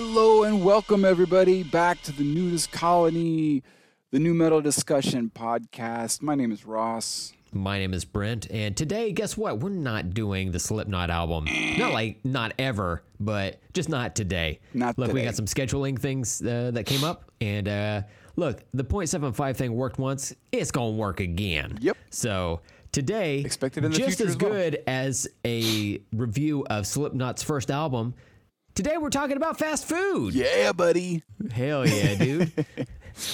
Hello and welcome everybody back to the NuDis Colony, the Nu Metal Discussion podcast. My name is Ross. My name is Brent, and today, guess what? We're not doing the Slipknot album. Not like not ever, but just not today. Not look, we got some scheduling things uh, that came up, and uh, look, the .75 thing worked once. It's gonna work again. Yep. So today, Expect it in the just future as as well. good as a review of Slipknot's first album. Today, we're talking about fast food. Yeah, buddy. Hell yeah, dude.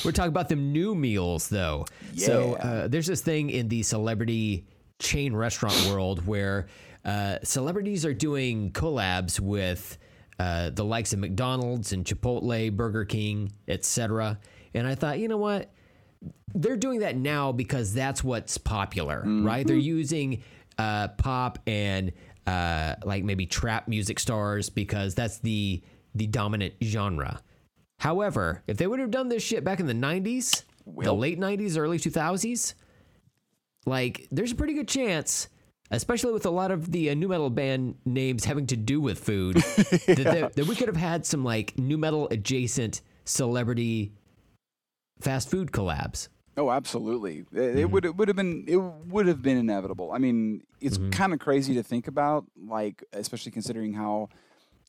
We're talking about them new meals, though. So Yeah. uh, there's this thing in the celebrity chain restaurant world where uh, celebrities are doing collabs with uh, the likes of McDonald's and Chipotle, Burger King, etc. And I thought, you know what? They're doing that now because that's what's popular, right? They're using uh, pop and uh, like maybe trap music stars because that's the the dominant genre. However, if they would have done this shit back in the 90s, the late 90s, early 2000s, like there's a pretty good chance, especially with a lot of the uh, nu metal band names having to do with food, that, that, that we could have had some like nu metal adjacent celebrity fast food collabs. Oh, absolutely. It, Mm-hmm. it would it would have been it would have been inevitable. I mean, it's Mm-hmm. kind of crazy to think about, like especially considering how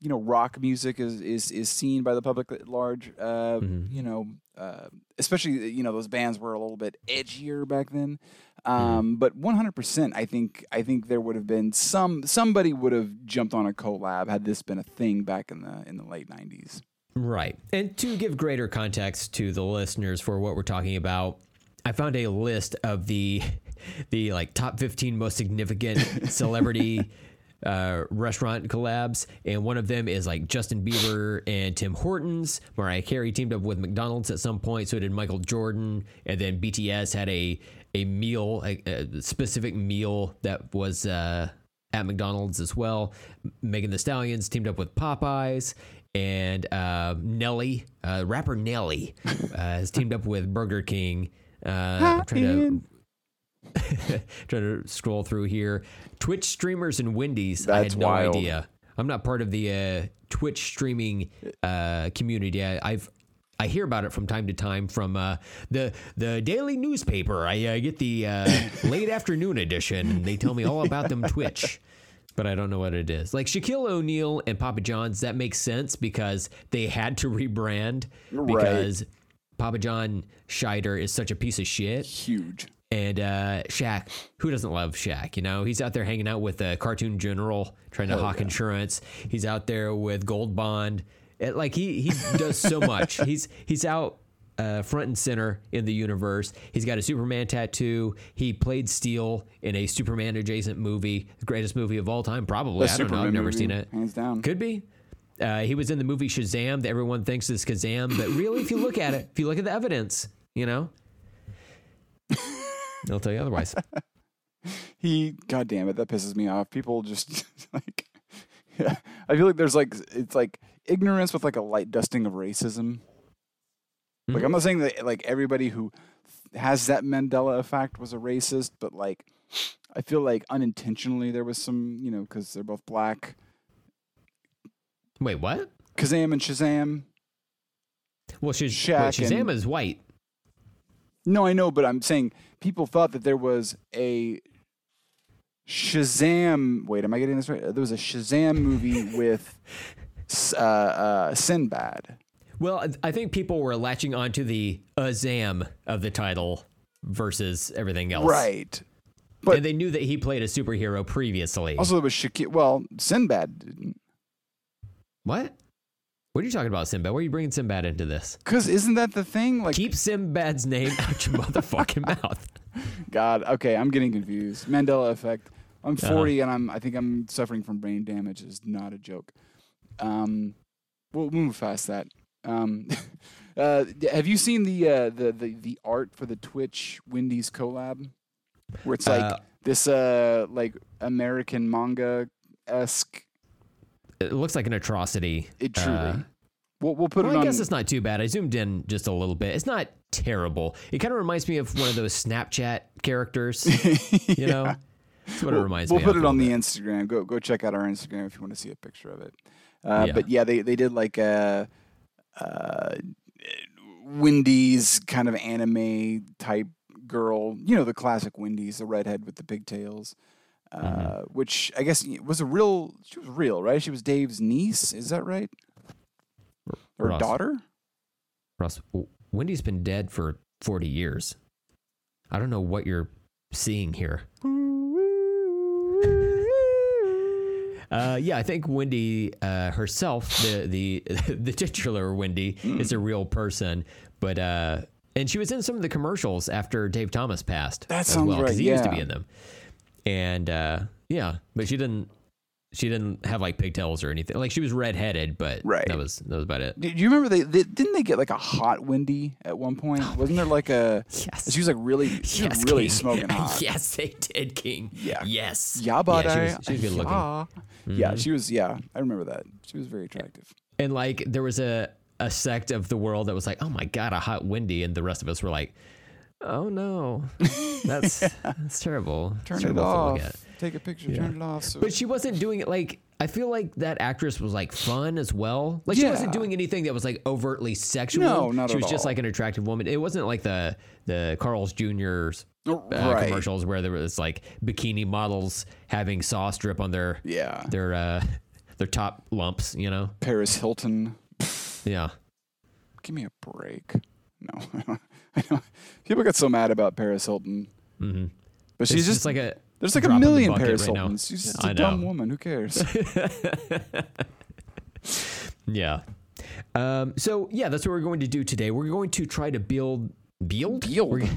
you know rock music is is is seen by the public at large. Uh, Mm-hmm. You know, uh, especially you know those bands were a little bit edgier back then. Mm-hmm. Um, But 100%, I think I think there would have been some somebody would have jumped on a collab had this been a thing back in the in the late 90s. Right. And to give greater context to the listeners for what we're talking about, I found a list of the the like top 15 most significant celebrity uh, restaurant collabs, and one of them is like Justin Bieber and Tim Hortons. Mariah Carey teamed up with McDonald's at some point, so did Michael Jordan, and then BTS had a a meal, a, a specific meal that was uh, at McDonald's as well. Megan Thee Stallions teamed up with Popeyes. And uh, Nelly, uh, rapper Nelly, uh, has teamed up with Burger King. Uh, I'm trying to trying to scroll through here. Twitch streamers and Wendy's. I That's had no wild. idea. I'm not part of the uh, Twitch streaming uh, community. I, I've I hear about it from time to time from uh, the the daily newspaper. I uh, get the uh, late afternoon edition, and they tell me all about them Twitch. But I don't know what it is. Like Shaquille O'Neal and Papa John's, that makes sense because they had to rebrand Right. Papa John Scheider is such a piece of shit. Huge. And uh, Shaq, who doesn't love Shaq? You know, he's out there hanging out with a cartoon general, trying to hawk insurance. He's out there with Gold Bond. It, like he he does so much. he's he's out uh, front and center in the universe. He's got a Superman tattoo. He played Steel in a Superman adjacent movie, the greatest movie of all time, probably. I don't know. I've never movie, seen it. hands down. Could be. Uh, he was in the movie Shazam that everyone thinks is Kazam, but really, if you look at it, if you look at the evidence, you know, they'll tell you otherwise. he god damn it that pisses me off. People just like yeah, i feel like there's like it's like ignorance with like a light dusting of racism. Like i'm not saying that like everybody who has that mandela effect was a racist but like i feel like unintentionally there was some you know because they're both black Wait, what? kazam and shazam Well, Shaz- Shaq wait, Shazam and- is white. no i know but i'm saying people thought that there was a Shazam. Wait, am I getting this right? There was a Shazam movie with uh, uh, Sinbad. Well, I- think people were latching onto the Azam of the title versus everything else. Right. but- and they knew that he played a superhero previously. Also, there was Shakir. Well, Sinbad didn't. What? What are you talking about, Sinbad? Where are you bringing Sinbad into this? Because isn't that the thing? Like, Keep Sinbad's name out your motherfucking mouth. God. Okay, I'm getting confused. Mandela effect. I'm Uh-huh. 40 and I'm. I think I'm suffering from brain damage. Is not a joke. Um, we'll move past that. Um, uh, have you seen the, uh, the the the art for the Twitch Wendy's collab, where it's like Uh, this uh like American manga esque? It looks like an atrocity. It truly. Uh, we'll we'll put well, it I on. guess it's not too bad. I zoomed in just a little bit. It's not terrible. It kind of reminds me of one of those Snapchat characters. You know, that's what it reminds me of. we'll put it on the little Instagram. Go go check out our Instagram if you want to see a picture of it. Uh, Yeah. But yeah, they they did like a. Uh, Wendy's kind of anime type girl, you know, the classic Wendy's, the redhead with the pigtails, uh, Mm-hmm. which I guess was a real. She was real, right? She was Dave's niece. Is that right? Or Ross. daughter? Ross, Wendy's been dead for 40 years. I don't know what you're seeing here. Uh, yeah, I think Wendy uh, herself, the the the titular Wendy, is a real person, but uh, and she was in some of the commercials after Dave Thomas passed. That sounds well, right, he used to be in them, and uh, yeah, but she didn't. She didn't have like pigtails or anything. Like she was redheaded, but Right. that was that was about it. Do you remember they, they didn't they get like a hot windy at one point? Wasn't there like a? Yes. She was like really, she was Yes, really King. smoking hot. yes, they did, King. Yeah. Yes. Yeah, but yeah, she I- was, she was good looking. Mm-hmm. yeah. Yeah, she was. Yeah, I remember that. She was very attractive. And like there was a a sect of the world that was like, "Oh my god, a hot windy," and the rest of us were like, "Oh no, that's that's terrible. Turn it off. Take a picture. Yeah. Turn it off. So But she wasn't doing it like I feel like that actress was like fun as well. Like she wasn't doing anything that was like overtly sexual. No, not She was just like an attractive woman. It wasn't like the the Carl's Jr.'s Oh, uh, right. commercials where there was like bikini models having sauce drip on their Yeah. their uh their top lumps, you know? Paris Hilton. Yeah. Give me a break. No, I know. People get so mad about Paris Hilton, hmm but She's just, just like a there's like a drop in the million Paris right now. Hiltons. She's just I a dumb know. woman. Who cares? Yeah. Um, so yeah, that's what we're going to do today. We're going to try to build build Build. We're,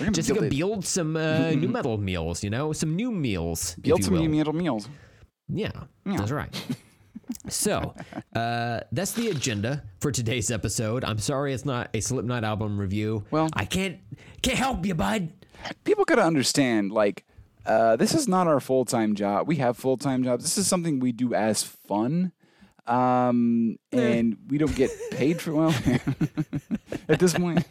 We're build build some uh, nu metal meals. You know, some new meals. Build some will. nu metal meals. Yeah, Yeah. that's right. So uh, that's the agenda for today's episode. I'm sorry it's not a Slipknot album review. Well- I can't can't help you, bud. people gotta understand like uh, this is not our full-time job we have full-time jobs this is something we do as fun um, and we don't get paid for well at this point.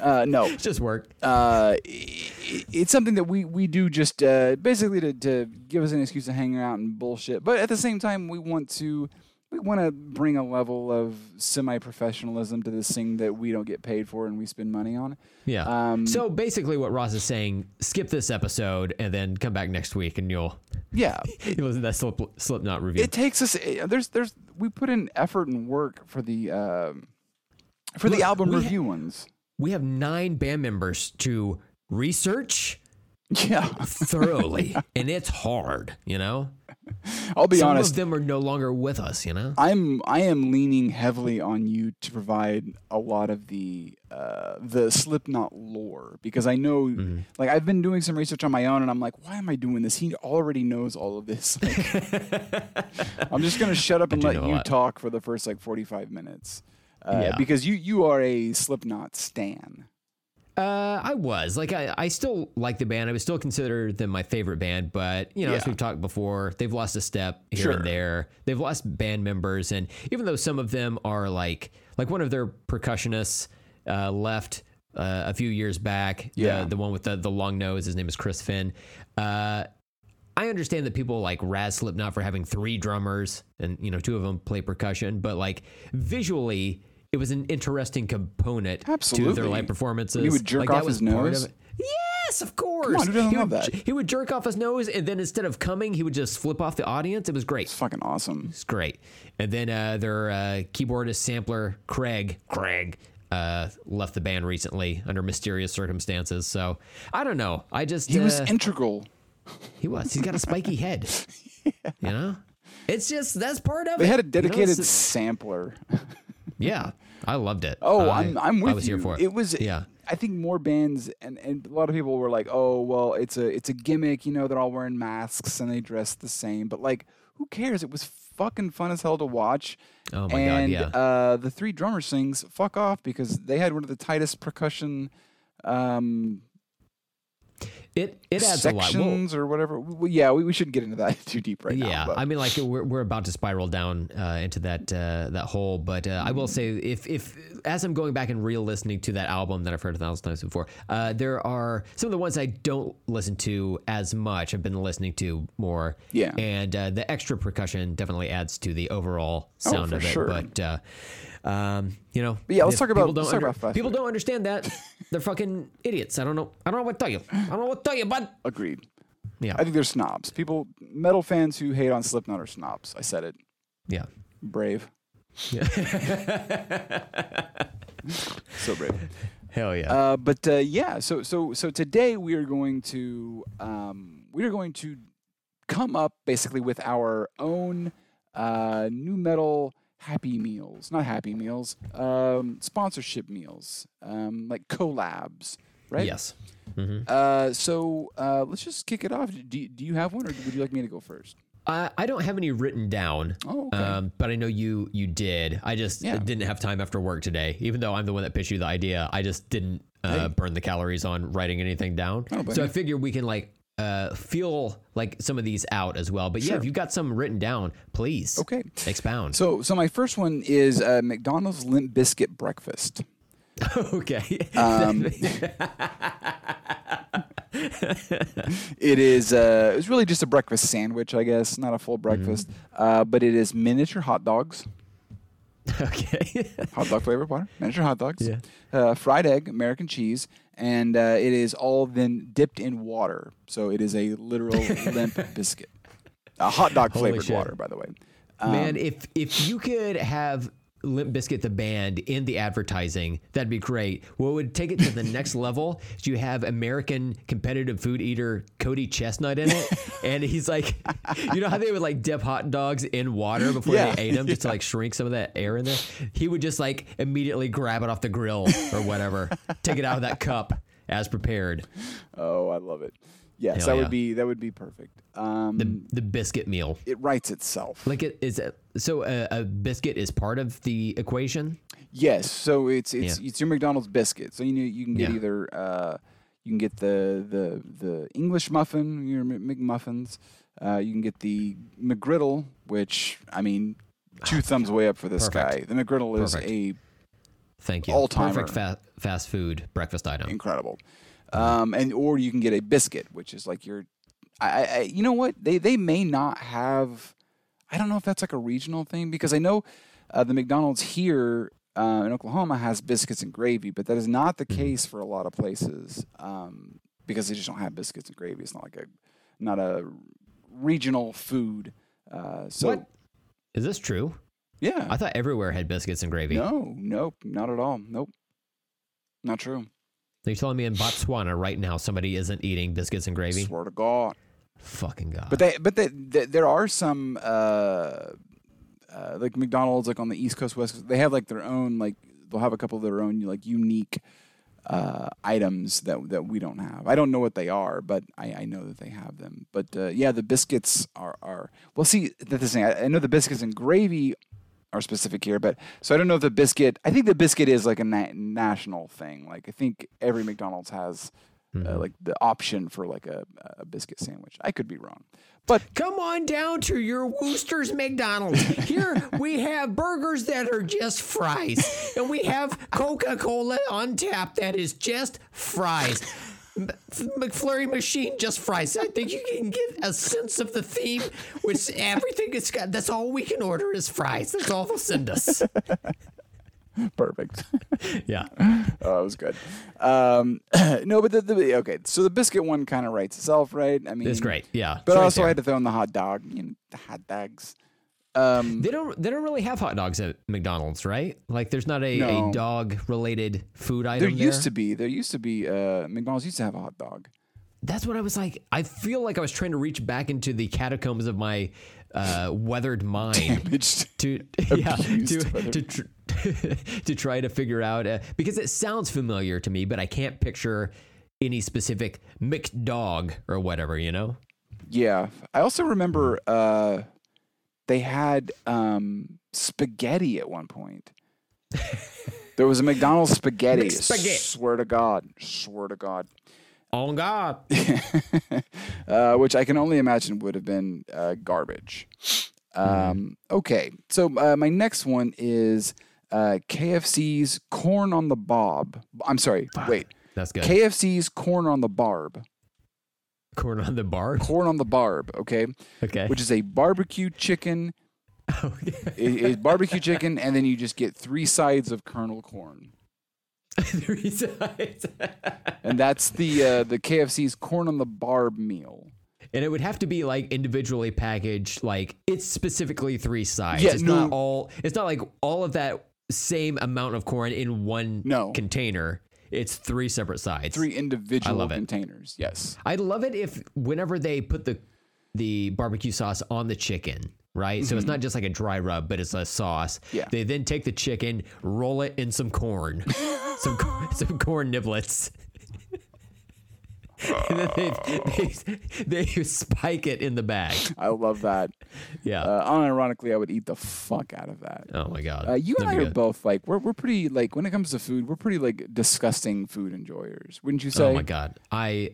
Uh, no. It's just work. uh, i- i- it's something that we, we do just uh, basically to, to give us an excuse to hang out and bullshit. But at the same time we want to we want to bring a level of semi-professionalism to this thing that we don't get paid for and we spend money on Yeah. um, so basically, what Ross is saying: skip this episode and then come back next week, and you'll yeah you'll listen that Slip, Slipknot review. it takes us eh, there's there's we put in effort and work for the um for Look, the album we ha- review ones we have nine band members to research yeah thoroughly, and it's hard. You know, i'll be some honest of them are no longer with us. You know. i'm i am leaning heavily on you to provide a lot of the uh the slipknot lore because i know Mm-hmm. like i've been doing some research on my own and i'm like why am i doing this he already knows all of this Like, i'm just gonna shut up and let you talk for the first like 45 minutes uh, Yeah. because you you are a slipknot stan Uh, I was like, I, I still like the band. I would still consider them my favorite band, but you know, as we've talked before, they've lost a step here Sure. and there. They've lost band members, and even though some of them are like, like one of their percussionists uh, left uh, a few years back. Yeah. the, the one with the the long nose. His name is Chris Fehn. Uh, I understand that people like Raz Slipknot for having three drummers and you know two of them play percussion, but like visually, it was an interesting component to their live performances. He would jerk Like, that off was his nose? of. Yes, of course. on, who doesn't he love would, that? He would jerk off his nose, and then instead of coming, he would just flip off the audience. It was great. it's fucking awesome It's great. And then uh, their uh, keyboardist sampler Craig Craig uh, left the band recently under mysterious circumstances. So I don't know. I just he was uh, integral he was. He's got a spiky head. You know, it's just that's part of it. They had a You know, dedicated sampler. yeah, I loved it. Oh, I, I'm I'm with I was you. here for it. it was Yeah. I think more bands and, and a lot of people were like, "Oh, well, it's a it's a gimmick, you know, they're all wearing masks and they dress the same." But like, who cares? It was fucking fun as hell to watch. Oh my and, god, yeah. uh, the three drummers sings "fuck off" because they had one of the tightest percussion um, It it adds a lot. Well, sections or whatever. Well, yeah, we, we shouldn't get into that too deep right yeah, now. but- I mean, like we're, we're about to spiral down uh, into that uh, that hole. But uh, I will say, if if as I'm going back and re-listening to that album that I've heard a thousand times before, uh, there are some of the ones I don't listen to as much. I've been listening to more. Yeah. and uh, the extra percussion definitely adds to the overall sound Oh, of it. sure. But uh, um, you know, yeah, let's talk about- people don't let's talk about people don't understand that. They're fucking idiots. I don't know. I don't know what to tell you. I don't know what to tell you, bud. Agreed. Yeah, I think they're snobs. People, metal fans who hate on Slipknot are snobs. I said it. yeah. Brave. so brave. Hell yeah. Uh, but uh, yeah, so so so today we are going to um, we are going to come up basically with our own uh, nu metal happy meals, not happy meals, um, sponsorship meals, um, like collabs, right? Yes. Mm-hmm. Uh, so uh, let's just kick it off. Do you, do you have one, or would you like me to go first? I, I don't have any written down. Oh, okay. Um, but I know you you did. I just Yeah. didn't have time after work today. Even though I'm the one that pitched you the idea, I just didn't uh, Hey. burn the calories on writing anything down. Don't so I figure we can like uh, feel like some of these out as well. But yeah, Sure. if you've got some written down, please Okay. expound. So so my first one is uh, McDonald's Limp Biscuit breakfast. okay. Um, it is uh, it's really just a breakfast sandwich, I guess, not a full breakfast, uh, but it is miniature hot dogs, okay. hot dog flavored water, miniature hot dogs, Yeah. uh, fried egg, American cheese, and uh, it is all then dipped in water. So it is a literal limp biscuit, a hot dog Holy flavored shit. water, by the way. Um, Man, if if you could have Limp Bizkit the band in the advertising, that'd be great. What would take it to the next level is you have American competitive food eater Cody Chestnut in it, and he's like, you know how they would like dip hot dogs in water before Yeah, they ate them, just to like shrink some of that air in there. He would just like immediately grab it off the grill or whatever, take it out of that cup as prepared. oh, I love it. Yes, Hell that yeah. would be that would be perfect. Um, The the biscuit meal. it writes itself. Like it is it, so a, a biscuit is part of the equation. Yes, so it's it's Yeah. it's your McDonald's biscuit. So you know you can get Yeah. either uh, you can get the the the English muffin, your Mc- McMuffins. Uh, you can get the McGriddle, which I mean, two thumbs way up for this Perfect. guy. The McGriddle is Perfect. a Thank you. All time Perfect fa- fast food breakfast item. incredible. Um, and or you can get a biscuit, which is like your, I, I, you know what they they may not have. I don't know if that's like a regional thing because I know uh, the McDonald's here uh, in Oklahoma has biscuits and gravy, but that is not the case for a lot of places um, because they just don't have biscuits and gravy. It's not like a not a regional food. Uh, so What? Is this true? yeah, I thought everywhere had biscuits and gravy. no, nope, not at all. Nope, not true. You're telling me in Botswana right now somebody isn't eating biscuits and gravy? Swear to God. Fucking god. But they, but they, they, there are some uh, uh, like McDonald's, like on the East Coast, West Coast. They have like their own, like they'll have a couple of their own, like unique uh, items that that we don't have. I don't know what they are, but I, I know that they have them. But uh, yeah, the biscuits are are well. See, that's the thing. I, I know the biscuits and gravy are specific here, but so I don't know if the biscuit. I think the biscuit is like a na- national thing. Like I think every McDonald's has. Uh, like the option for like a, a biscuit sandwich. I could be wrong, but Come on down to your Wooster's McDonald's. Here we have burgers that are just fries, and we have Coca Cola on tap that is just fries. McFlurry machine just fries. I think you can get a sense of the theme, which everything is got. That's all we can order is fries. That's all they'll send us. perfect. Yeah. oh, that was good. Um, no, but the, the okay. So the biscuit one kind of writes itself, right? I mean, It's great. Yeah. But It's right also, I had to throw in the hot dog. You know, the hot dogs. Um, They don't. They don't really have hot dogs at McDonald's, right? Like, there's not a, No. a dog related food item. there used to be. There used to be. Uh, McDonald's used to have a hot dog. That's what I was like. I feel like I was trying to reach back into the catacombs of my uh, weathered mind Damaged. to yeah to to, tr- to try to figure out uh, because it sounds familiar to me, but I can't picture any specific McDog or whatever. You know? Yeah. I also remember uh, they had um, spaghetti at one point. there was a McDonald's spaghetti. McSpaghetti. Swear to God. Swear to God. On God. uh, which I can only imagine would have been uh, garbage. Um, okay, so uh, my next one is uh, KFC's corn on the bob. I'm sorry, wait. That's good. KFC's corn on the barb. Corn on the barb. Corn on the barb, okay? Okay. Which is a barbecue chicken. Oh, yeah. It is barbecue chicken, and then you just get three sides of kernel corn. Three sides. And that's the uh, the KFC's corn on the barb meal. and it would have to be like individually packaged. Like it's specifically three sides. Yeah, it's no. not all. It's not like all of that same amount of corn in one No. container. It's three separate sides. Three individual containers. Yes. I'd love it if whenever they put the the barbecue sauce on the chicken, right? So it's not just like a dry rub, but it's a sauce. Mm-hmm. Yeah. They then take the chicken, roll it in some corn, some some corn niblets. and then they, they, they spike it in the bag. I love that. Yeah. Uh, unironically, I would eat the fuck out of that. oh my god. Uh, you and I That'd are good. both like we're we're pretty like when it comes to food, we're pretty like disgusting food enjoyers, wouldn't you say? Oh my god. I,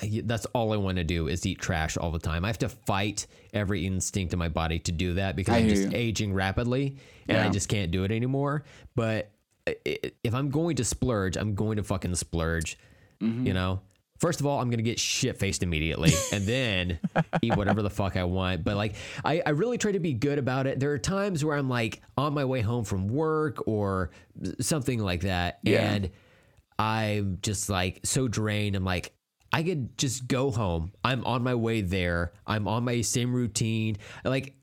I that's all I want to do is eat trash all the time. I have to fight every instinct in my body to do that because I I'm just you. aging rapidly and I just can't do it anymore. But if I'm going to splurge, I'm going to fucking splurge. Mm-hmm. You know. First of all, I'm gonna get shit faced immediately, and then eat whatever the fuck I want. But like, I, I really try to be good about it. There are times where I'm like on my way home from work or something like that, Yeah. and I'm just like so drained. I'm like, I could just go home. I'm on my way there. I'm on my same routine. Like,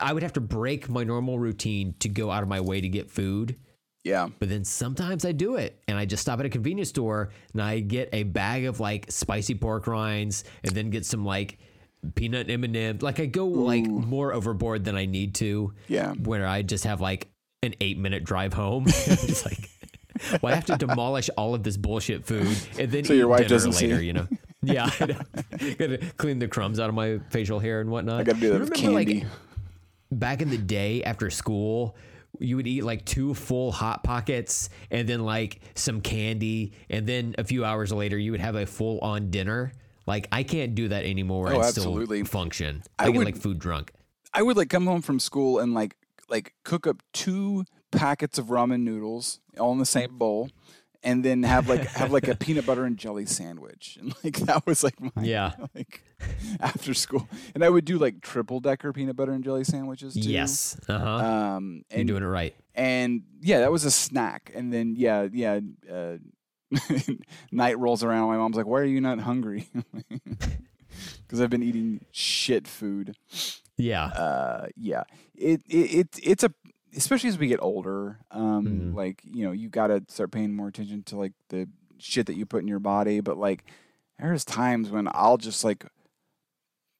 I would have to break my normal routine to go out of my way to get food. Yeah. But then sometimes I do it and I just stop at a convenience store and I get a bag of like spicy pork rinds and then get some like peanut M&M. Like I go like more overboard than I need to. Yeah. Where I just have like an eight minute drive home. just like, well, I have to demolish all of this bullshit food and then So your wife dinner doesn't see. later, you know? Yeah, gotta clean the crumbs out of my facial hair and whatnot. I got to do that with remember, like, candy. back in the day after school you would eat like two full hot pockets and then like some candy and then a few hours later you would have a full on dinner. Like i can't do that anymore Oh, and absolutely. still function. I, I get would- like food drunk. I would like come home from school and like like cook up two packets of ramen noodles all in the same mm. bowl, and then have like have like a peanut butter and jelly sandwich, and like that was like my Yeah. like after school, and I would do like triple decker peanut butter and jelly sandwiches too. yes uh-huh Um, you're doing it right and yeah, that was a snack. And then yeah, yeah. Uh, night rolls around. My mom's like, "Why are you not hungry?" Because I've been eating shit food. yeah Uh, yeah, it, it it it's a especially as we get older. Um, Mhm. like you know, you got to start paying more attention to like the shit that you put in your body. But like, there's times when I'll just like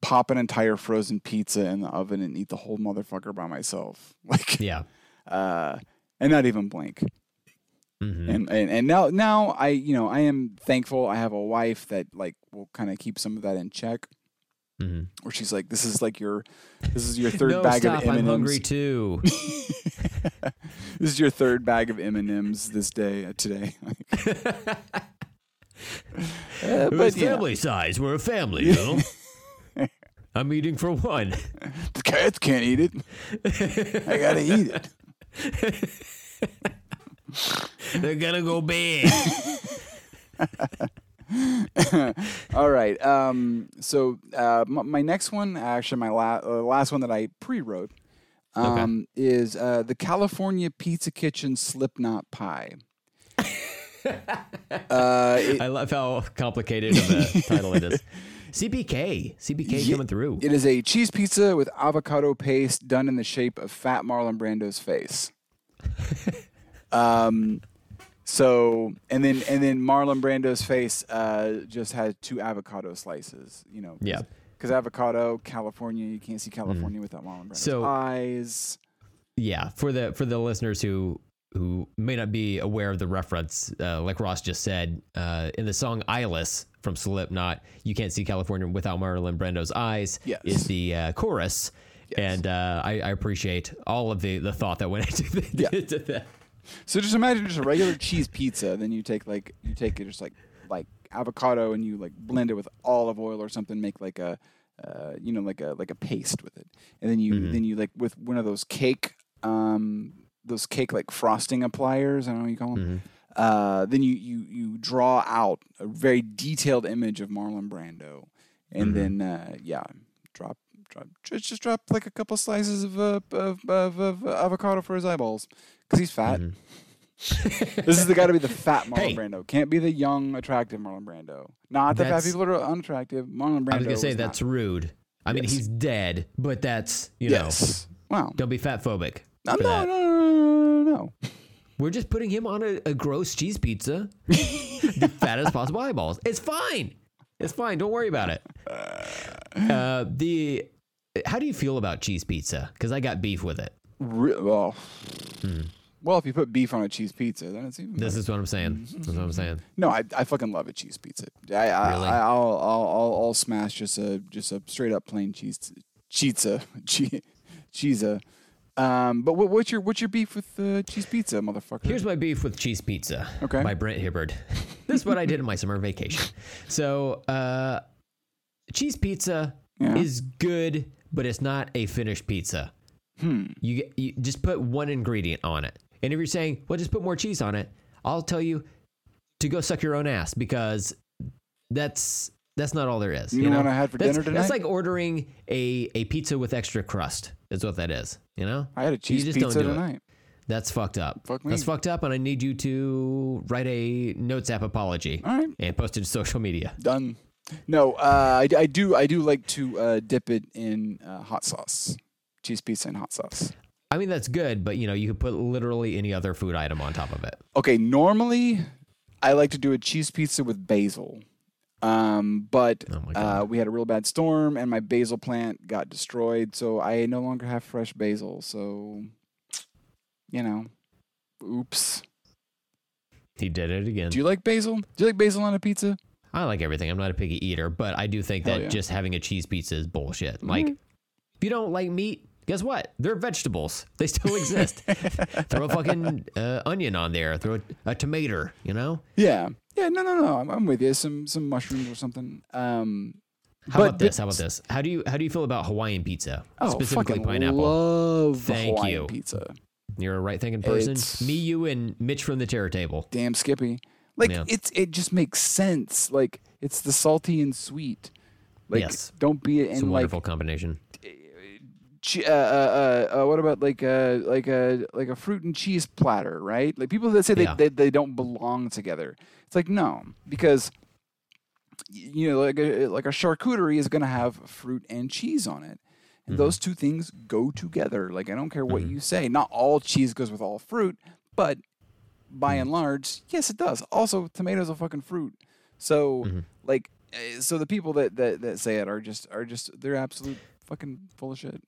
pop an entire frozen pizza in the oven and eat the whole motherfucker by myself. Like, yeah. uh, and not even blink. hmm And, and and now now I you know I am thankful I have a wife that like will kind of keep some of that in check. hmm Where she's like, this is like your this is your third no bag stop. Of M i'm hungry too. This is your third bag of M and M's this day uh, today. Uh, but but you know, family size. We're a family you know i'm eating for one the cats can't eat it. I gotta eat it. they're gonna go bad. All right. Um, so uh, my, my next one, actually, my la- uh, last one that I pre-wrote, um, is uh, the California Pizza Kitchen Slipknot Pie. uh, it- I love how complicated of a title it is. CPK, CPK coming through. it is a cheese pizza with avocado paste done in the shape of Fat Marlon Brando's face. um, so and then and then Marlon Brando's face uh, just has two avocado slices. You know. Yeah. Because avocado, California, you can't see California without Marlon Brando's So- eyes. Yeah, for the for the listeners who who may not be aware of the reference, uh, like Ross just said, uh, in the song "Eyeless" from Slipknot, "You Can't See California Without Marlon Brando's Eyes" Yes. is the uh, chorus, and uh, I, I appreciate all of the the thought that went into, the, Yeah. into that. So just imagine just a regular cheese pizza. Then you take like you take it just like like avocado and you like blend it with olive oil or something, make like a uh, you know like a like a paste with it, and then you Mhm. then you like with one of those cake um those cake like frosting appliers. I don't know what you call them. Mhm. Uh, then you you you draw out a very detailed image of Marlon Brando, and Mhm. then uh, yeah, drop drop just just drop like a couple slices of uh, of, of, of avocado for his eyeballs because he's fat. Mhm. This is the got to be the fat Marlon Hey. Brando. Can't be the young, attractive Marlon Brando. Not that fat people are unattractive. Marlon Brando. I was gonna say that's not. rude. I mean, he's dead, but that's you yes. Wow. know, don't be fat phobic. No, no, no, no, no, no. We're just putting him on a, a gross cheese pizza, the fattest possible eyeballs. It's fine. It's fine. Don't worry about it. Uh, the how do you feel about cheese pizza? Because I got beef with it. Re- well, well, if you put beef on a cheese pizza, then it's even. Hmm. This better. is what I'm saying. That's what I'm saying. No, I, I fucking love a cheese pizza. I, I, Really? I I'll, I'll I'll I'll smash just a just a straight up plain cheese pizza cheese cheese. Um, but what, what's your what's your beef with uh, cheese pizza, motherfucker? Here's my beef with cheese pizza. Okay. By Brent Hibbard. this is what I did in my summer vacation. So, uh, cheese pizza Yeah. is good, but it's not a finished pizza. hmm. You, get- you just put one ingredient on it. And if you're saying, well, just put more cheese on it, I'll tell you to go suck your own ass because that's that's not all there is. You You, know know what I had for that's, dinner tonight? That's like ordering a, a pizza with extra crust. Is what that is. You know, I had a cheese pizza it. tonight. that's fucked up. Fuck me. That's fucked up, and I need you to write a notes app apology All right, and post it to social media. done. No, uh, I, I do I do like to uh, dip it in uh, hot sauce, cheese pizza and hot sauce. I mean, that's good, but you know, you could put literally any other food item on top of it. Okay, normally I like to do a cheese pizza with basil. Um, but Oh uh, we had a real bad storm and my basil plant got destroyed, so I no longer have fresh basil. So, you know, oops. he did it again. Do you like basil? Do you like basil on a pizza? I like everything. I'm not a picky eater, but I do think Hell that yeah. just having a cheese pizza is bullshit. Like, if you don't like meat, guess what? They're vegetables. They still exist. throw a fucking uh, onion on there. Throw a, a tomato. You know. Yeah, yeah. No, no, no. I'm, I'm with you. Some some mushrooms or something. Um, How about this? How about this? How do you how do you feel about Hawaiian pizza, oh, specifically fucking pineapple? Love Thank Hawaiian you. pizza. You're a right thinking person. It's- Me, you, and Mitch from the Terror Table. Damn Skippy. Like Yeah. it's it just makes sense. Like it's the salty and sweet. Like Yes. don't be It's a in like wonderful combination. Uh, uh, uh, uh, what about like a like a like a fruit and cheese platter, right? Like people that say they, Yeah. they they don't belong together. It's like no, because you know like a like a charcuterie is going to have fruit and cheese on it. And Mhm. those two things go together. Like I don't care what Mhm. you say. Not all cheese goes with all fruit, but by Mm-hmm. and large, yes, it does. Also, tomatoes are fucking fruit. So Mhm. like, eh, so the people that, that that say it are just are just they're absolute fucking full of shit.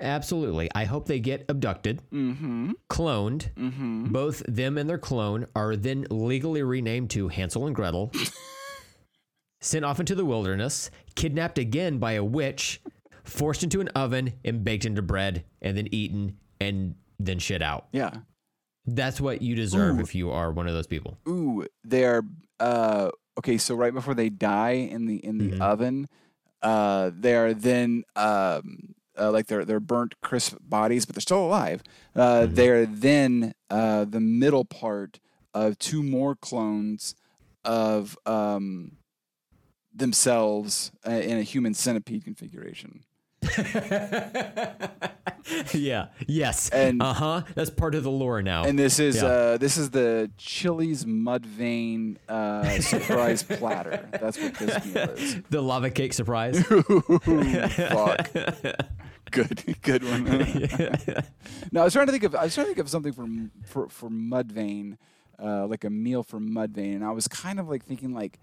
Absolutely. I hope they get abducted, Mm-hmm. cloned. Mm-hmm. Both them and their clone are then legally renamed to Hansel and Gretel, sent off into the wilderness, kidnapped again by a witch, forced into an oven and baked into bread, and then eaten and then shit out. Yeah. That's what you deserve Ooh. if you are one of those people. Ooh, they're uh okay. So right before they die in the in the Mhm. oven, uh, they are then um. Uh, like they're they're burnt crisp bodies, but they're still alive. Uh, Mhm. They're then uh, the middle part of two more clones of um, themselves uh, in a human centipede configuration. yeah. Yes. And- uh huh. That's part of the lore now. And this is Yeah. uh, this is the Chili's Mudvayne uh, surprise platter. That's what this meal is. the lava cake surprise. Fuck. Good, good one. no, I was trying to think of I was trying to think of something for for for Mudvayne, uh, like a meal for mud Mudvayne, and I was kind of like thinking like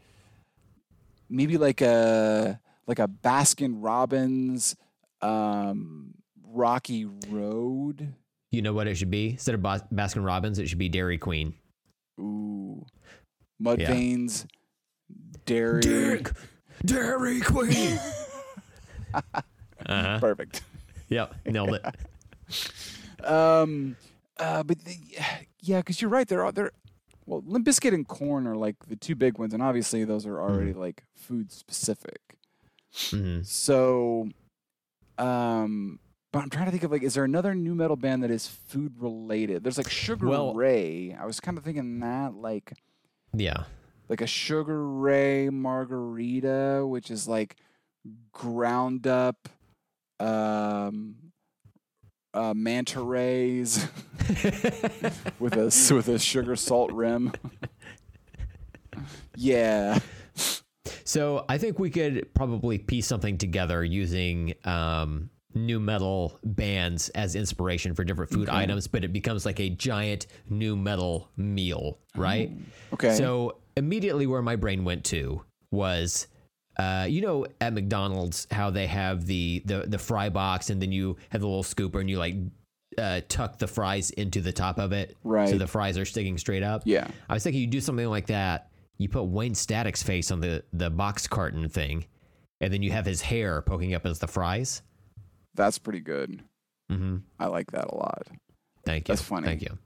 maybe like a like a Baskin Robbins, um, Rocky Road. you know what it should be? Instead of Bas- Baskin Robbins, it should be Dairy Queen. Ooh, Mudvayne's dairy. Dairy Queen. uh-huh. Perfect. Yep. Nailed it. Um, uh, but the, yeah, because you're right. There are there. well, Limp Bizkit and Korn are like the two big ones, and obviously those are already like food specific. Mhm. So, um, but I'm trying to think of like, is there another nu metal band that is food related? There's like Sugar Well- Ray. I was kind of thinking that like Yeah. like a Sugar Ray margarita, which is like ground up um uh manta rays with a with a sugar salt rim. yeah. So I think we could probably piece something together using um, nu metal bands as inspiration for different food Okay. items, but it becomes like a giant nu metal meal, right? Okay. So immediately where my brain went to was. Uh, you know, at McDonald's, how they have the, the the fry box, and then you have the little scooper, and you like uh, tuck the fries into the top of it, right? So the fries are sticking straight up. yeah. I was thinking you do something like that. You put Wayne Static's face on the the box carton thing, and then you have his hair poking up as the fries. That's pretty good. Mm-hmm. I like that a lot. Thank you. That's funny. Thank you.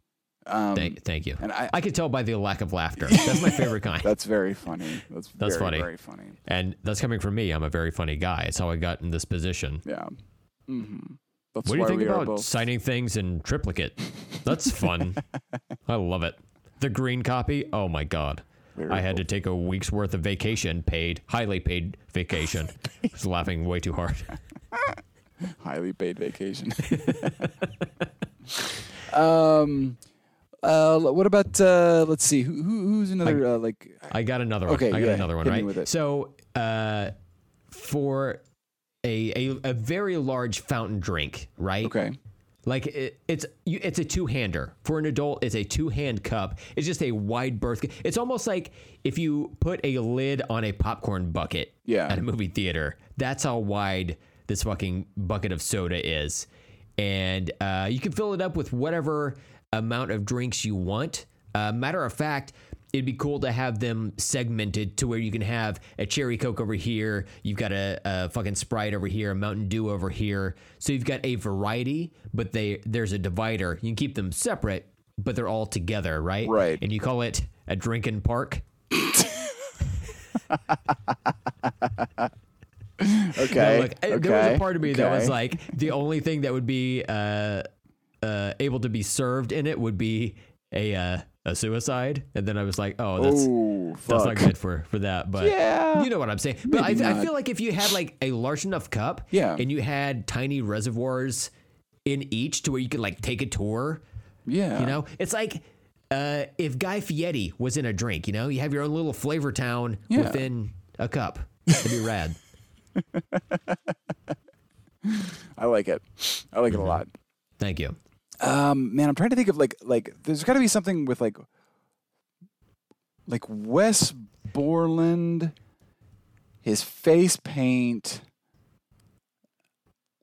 Um, Thank, thank you. and I, I could tell by the lack of laughter. That's my favorite kind, that's very funny. That's, That's very, funny. Very funny. and that's coming from me. I'm a very funny guy. It's how I got in this position. Yeah. hmm That's what do you think about both. signing things in triplicate? That's fun. I love it. The green copy. Oh my god. Very I had cool. to take a week's worth of vacation, paid, highly paid vacation. I was laughing way too hard. highly paid vacation. um, uh, what about uh, let's see, who, who who's another uh, like I got another one. Okay, I got yeah, another one, hit me right? with it. So, uh, for a, a a very large fountain drink, right? okay, Like it, it's you, it's a two hander for an adult. It's a two hand cup. It's just a wide berth. It's almost like if you put a lid on a popcorn bucket Yeah. at a movie theater. That's how wide this fucking bucket of soda is, and uh, you can fill it up with whatever amount of drinks you want. Uh, matter of fact. It'd be cool to have them segmented to where you can have a cherry coke over here, you've got a, a fucking Sprite over here, a Mountain Dew over here. So you've got a variety, but they there's a divider. You can keep them separate, but they're all together, right? Right. And you call it a drinking park. okay, No, look, okay. there was a part of me that was like the only thing that would be uh, uh, able to be served in it would be a uh, a suicide, and then I was like, oh, that's oh that's not good for for that. But Yeah. you know what I'm saying. But I, I feel like if you had like a large enough cup, Yeah. and you had tiny reservoirs in each to where you could like take a tour, yeah, you know, it's like. Uh, if Guy Fieri was in a drink, you know, you have your own little flavor town Yeah. within a cup. That'd be rad. I like it. I like Mm-hmm. it a lot. Thank you. Um, man, I'm trying to think of like like there's got to be something with like like Wes Borland, his face paint,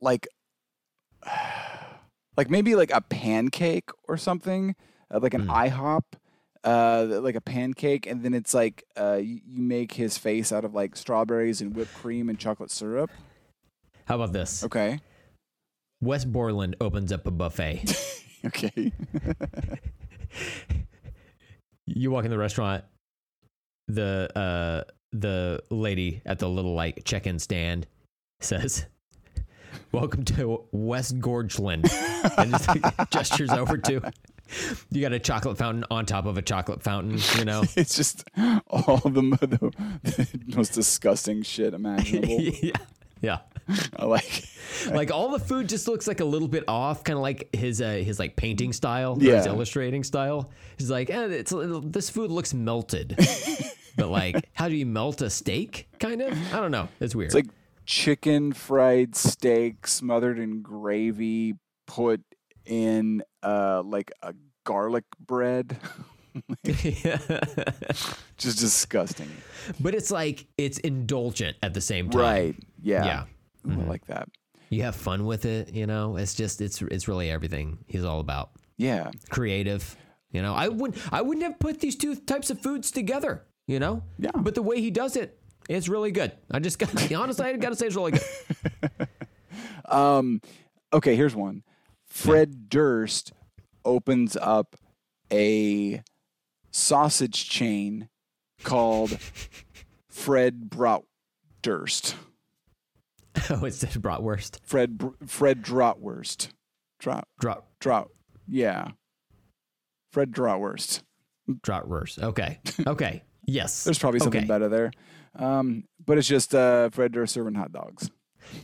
like like maybe like a pancake or something, uh, like an Hmm. IHOP. Uh, like a pancake, and then it's like uh, you, you make his face out of like strawberries and whipped cream and chocolate syrup. How about this? Okay, Wes Borland opens up a buffet. okay, you walk in the restaurant, the uh the lady at the little like check-in stand says, "Welcome to West Gorgeland," and just like, gestures over to. You got a chocolate fountain on top of a chocolate fountain, you know. it's just all the, the, the most disgusting shit imaginable. yeah, yeah. I like. Like all the food just looks like a little bit off, kind of like his uh, his like painting style, or his illustrating style. He's like, eh, it's this food looks melted, but like, how do you melt a steak? Kind of, I don't know. It's weird. It's like chicken fried steak smothered in gravy, put in uh like a garlic bread. Just disgusting. but it's like it's indulgent at the same time. Right. Yeah. Yeah. Ooh, I like that. You have fun with it, you know. It's just it's it's really everything he's all about. Yeah. Creative, you know. I wouldn't I wouldn't have put these two types of foods together, you know. Yeah. But the way he does it, it's really good. I just got honestly, I got to say it's really good. Um okay, here's one. Fred Durst opens up a sausage chain called Fred Bratwurst. oh, it's bratwurst. Fred Br- Fred Drotwurst. Drop Drop Drop. Yeah. Fred Drotwurst. bratwurst. Okay. Okay. Yes. There's probably something Okay. better there. Um, but it's just uh, Fred Durst serving hot dogs.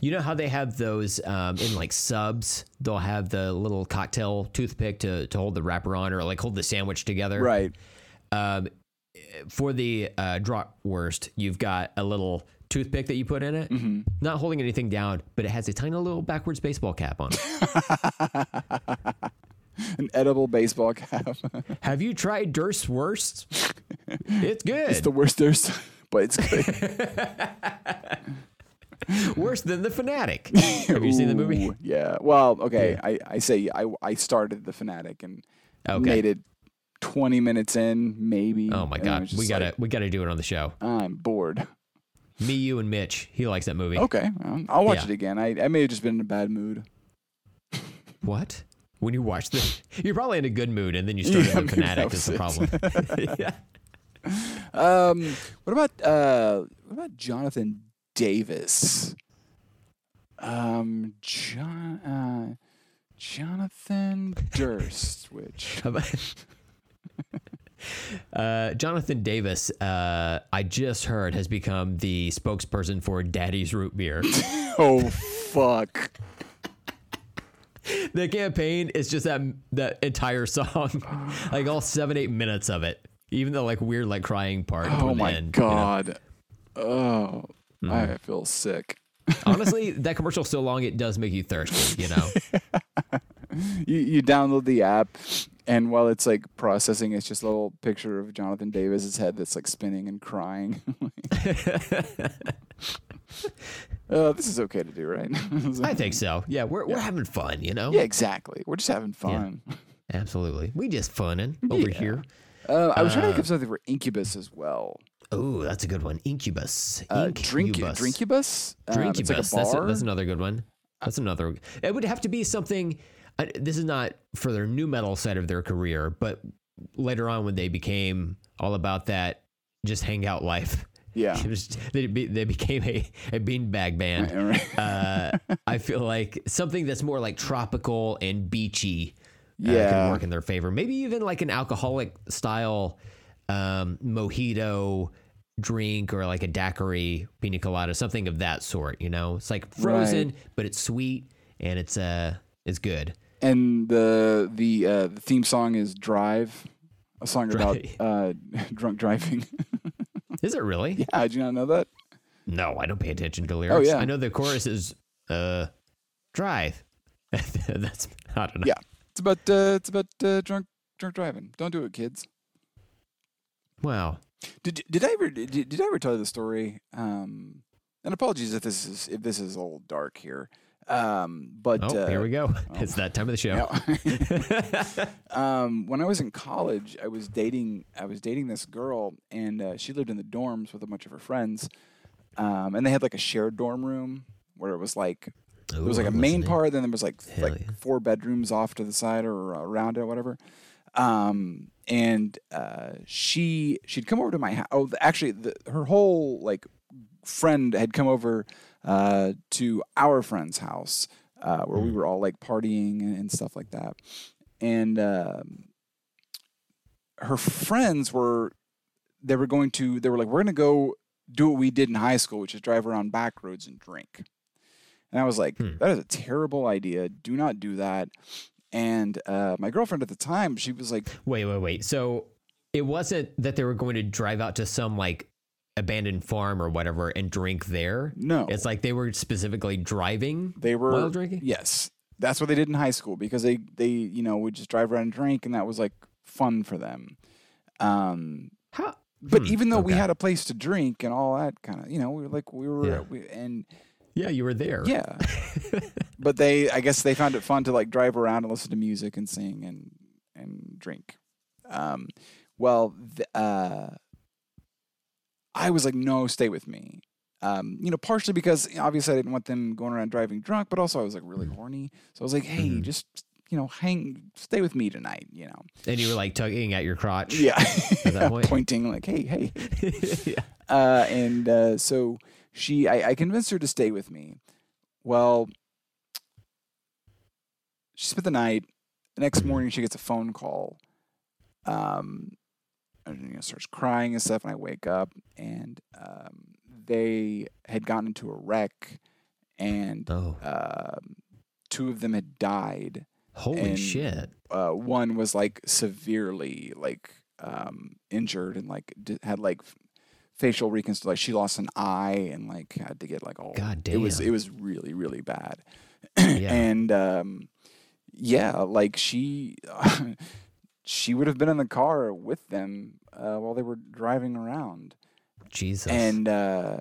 You know how they have those um, in like subs? They'll have the little cocktail toothpick to, to hold the wrapper on or like hold the sandwich together. Right. Um, for the uh, bratwurst, you've got a little toothpick that you put in it, Mm-hmm. not holding anything down, but it has a tiny little backwards baseball cap on it. An edible baseball cap. have you tried Durst Worst? It's good. it's the worst Durst, but it's good. Worse than the Fanatic. Have you seen the movie? Yeah. Well, okay. I, I say I, I started the Fanatic and Okay. made it 20 minutes in, maybe. Oh my god, we gotta like, we gotta do it on the show. I'm bored. Me, you, and Mitch. He likes that movie. Okay. I'll watch Yeah. it again. I, I may have just been in a bad mood. What? When you watch this, you're probably in a good mood, and then you start Yeah, the fanatic. Is the problem? yeah. Um, what about uh, what about Jonathan Davis? Um, John, uh, Jonathan Durst, which Uh, Jonathan Davis, uh, I just heard, has become the spokesperson for Daddy's Root Beer. oh fuck, the campaign is just that that entire song, like all seven eight minutes of it. Even the like weird like crying part. oh my end, you know? god, oh, Mm-hmm. I feel sick. Honestly, that commercial's so long it does make you thirsty. You know. You you download the app. And while it's like processing, it's just a little picture of Jonathan Davis's head that's like spinning and crying. uh, this is okay to do, right? I think so. Yeah, we're we're having fun. You know. Yeah, exactly. We're just having fun. Absolutely. We just funning over Yeah. here. Uh, I was trying to think of something for Incubus as well. Oh, that's a good one. Incubus. Uh, drink, Incubus. Drinkubus? Um, it's like a That's, a- that's another good one. That's another. It would have to be something. This is not for their nu metal side of their career, but later on when they became all about that, just hangout life. yeah. Was, they, be, they became a, a beanbag band. Right. Uh, I feel like something that's more like tropical and beachy uh, Yeah. can work in their favor. Maybe even like an alcoholic style um, mojito drink or like a daiquiri pina colada, something of that sort. You know, it's like frozen, Right. but it's sweet and it's uh it's good. And the the uh, the theme song is "Drive," a song about uh, drunk driving. Is it really? yeah, did you not know that? No, I don't pay attention to lyrics. Oh, yeah. I know the chorus is uh drive. that's I don't know. Yeah, it's about uh, it's about uh, drunk drunk driving. Don't do it, kids. Wow. Did did I ever did, did I ever tell you the story? Um, and apologies if this is if this is a little dark here. Um, but Oh, uh, here we go. It's that time of the show. Um, when I was in college, I was dating I was dating this girl, and uh, she lived in the dorms with a bunch of her friends, um, and they had like a shared dorm room where it was like there was like a I'm main listening. part, then there was like Hell like yeah. four bedrooms off to the side or uh, around it, whatever. Um, and uh, she she'd come over to my house. Oh, actually, the, her whole like friend had come over uh, to our friend's house uh, where we were all like partying and, and stuff like that. And um, her friends were they were going to they were like we're going to go do what we did in high school, which is drive around back roads and drink. And I was like, Hmm. that is a terrible idea. Do not do that. And uh, my girlfriend at the time, she was like, Wait, wait, wait. So it wasn't that they were going to drive out to some like abandoned farm or whatever and drink there. no, It's like they were specifically driving they were while drinking. Yes, that's what they did in high school because they they you know would just drive around and drink, and that was like fun for them. Um, How? but Hmm, even though we had a place to drink and all that kind of, you know, we were like we were Yeah. we, and Yeah, you were there. yeah, but they I guess they found it fun to like drive around and listen to music and sing and and drink. Um, well, th- uh, I was like, no, stay with me. Um, you know, partially because obviously I didn't want them going around driving drunk, but also I was like really horny. So I was like, hey, Mhm. just you know, hang, stay with me tonight, you know. And you were like tugging at your crotch. Yeah. At that point? Pointing like, hey, hey. yeah. Uh, and uh, so she, I, I convinced her to stay with me. Well, she spent the night. The next morning, she gets a phone call. Um, and, you know, starts crying and stuff, and I wake up, and um, they had gotten into a wreck, and Oh, um, two of them had died. holy and- shit. Uh, one was like severely like um, injured and like d- had like facial reconstruction. Like she lost an eye and like had to get like all. God damn! It was it was really really bad. Yeah. and um, yeah, like she she would have been in the car with them uh, while they were driving around. Jesus. And uh,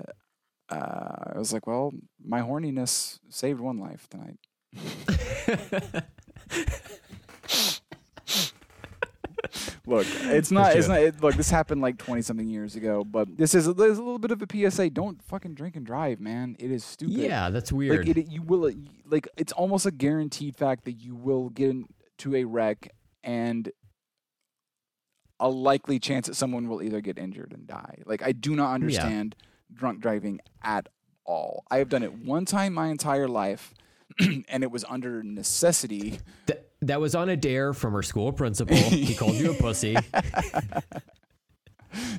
uh, I was like, well, my horniness saved one life tonight. Look, it's not. It's not. It, look, this happened like twenty something years ago, but this is there's a little bit of a PSA. Don't fucking drink and drive, man. It is stupid. yeah, that's weird. Like it, you will like it's almost a guaranteed fact that you will get into a wreck and a likely chance that someone will either get injured and die. Like I do not understand drunk driving at all. I have done it one time my entire life and it was under necessity. Th- that was on a dare from her school principal. he called you a pussy.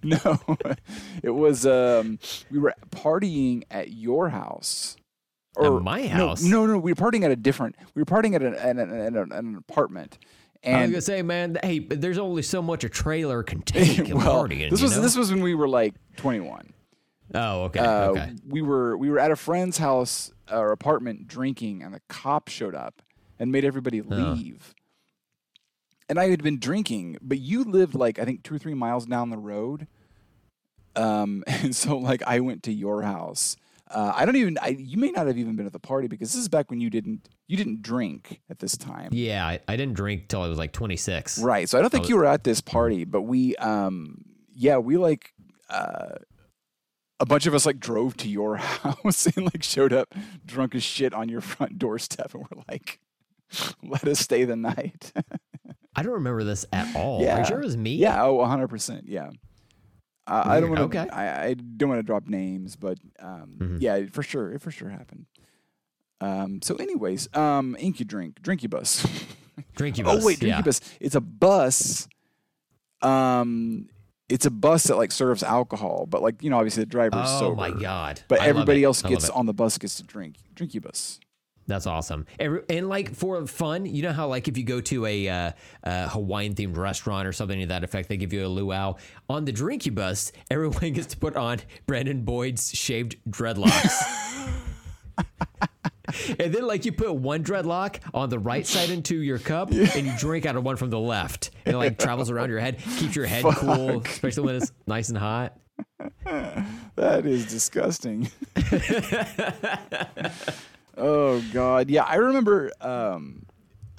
No. it was um we were partying at your house. At my house? No, no, no, we were partying at a different. We were partying at an, at an, at an, an apartment. I was gonna say, man, hey, but there's only so much a trailer can take in well, this was know? this was when we were like 21. Oh, okay, Uh, okay. We were we were at a friend's house or apartment drinking, and the cop showed up and made everybody leave. And I had been drinking, but you lived like I think two or three miles down the road. Um, and so like I went to your house. Uh, I don't even. I, you may not have even been at the party because this is back when you didn't you didn't drink at this time. Yeah, I, I didn't drink till I was like 26. Right. So I don't think you were at this party, but we, um, yeah, we like, uh, a bunch of us like drove to your house and like showed up drunk as shit on your front doorstep and we're like, let us stay the night. I don't remember this at all. Are Yeah. you sure it was me? yeah. oh, 100%. Yeah. Uh, I don't want to. okay. I, I don't want to drop names, but um, Mhm. yeah, for sure, it for sure happened. Um, so, anyways, um, Incudrink, Drinkybus. Drinky Oh bus. Oh wait, yeah. Drinkybus. It's a bus. Um, it's a bus that like serves alcohol, but like you know, obviously the driver's Oh sober. Oh my god. But I everybody else gets on the bus gets to drink. Drinkybus. That's awesome. And, and like for fun, you know how like if you go to a uh, uh, Hawaiian themed restaurant or something to that effect, they give you a luau. On the drinky bus, everyone gets to put on Brandon Boyd's shaved dreadlocks. and then like you put one dreadlock on the right side into your cup and you drink out of one from the left. And it like travels around your head, keeps your head cool, especially when it's nice and hot. That is disgusting. Oh God, yeah, I remember. Um,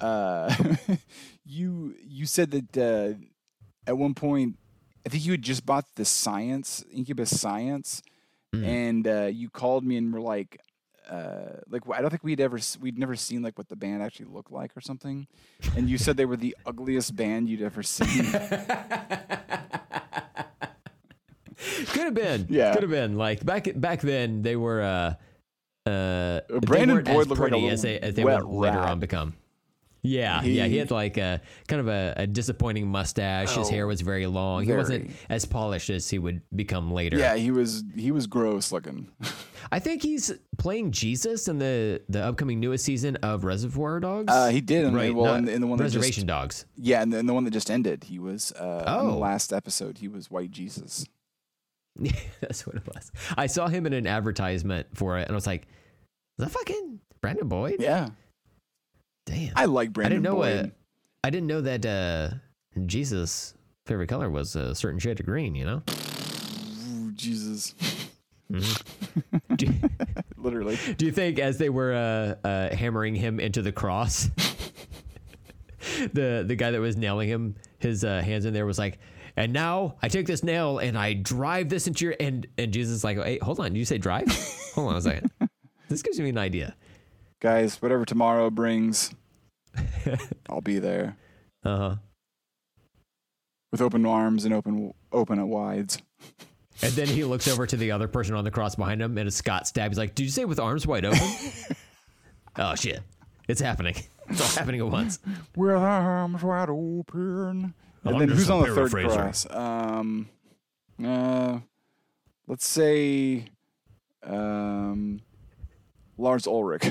uh, you you said that uh, at one point, I think you had just bought the Science Incubus Science, Mm. and uh, you called me and were like. Uh, like I don't think we'd ever we'd never seen like what the band actually looked like or something, and you said they were the ugliest band you'd ever seen. Could have been. Yeah. Could have been. Like back back then they were uh uh Brandon Boyd as looked like pretty little as they as they would later rat. on become. Yeah, yeah, he He- had like a kind of a, a disappointing mustache. His Oh, hair was very long. He wasn't as polished as he would become later. yeah, he was he was gross looking. I think he's playing Jesus in the the upcoming newest season of Reservoir Dogs. Uh, he did, right? well, in, the- in the one that Reservation just Dogs. Yeah, and the, the one that just ended, he was uh, on the Oh. last episode. He was White Jesus. That's what it was. I saw him in an advertisement for it, and I was like, "Is that fucking Brandon Boyd?" Yeah, Damn. I like Brandon I didn't know Boyd. uh, I didn't know that uh, Jesus' favorite color was a certain shade of green. You know, Ooh, Jesus, do, literally. do you think as they were uh, uh, hammering him into the cross, the the guy that was nailing him, his uh, hands in there was like, "And now I take this nail and I drive this into your and and Jesus is like, hey, hold on, did you say drive? hold on a second. This gives me an idea. Guys, whatever tomorrow brings, I'll be there Uh huh. with open arms and open open at wides. And then he looks over to the other person on the cross behind him, and it's Scott Stapp. He's like, "Did you say with arms wide open?" oh shit! It's happening. It's all happening at once. With arms wide open. I'm And then who's on the third cross? Um, uh, let's say, um, Lars Ulrich.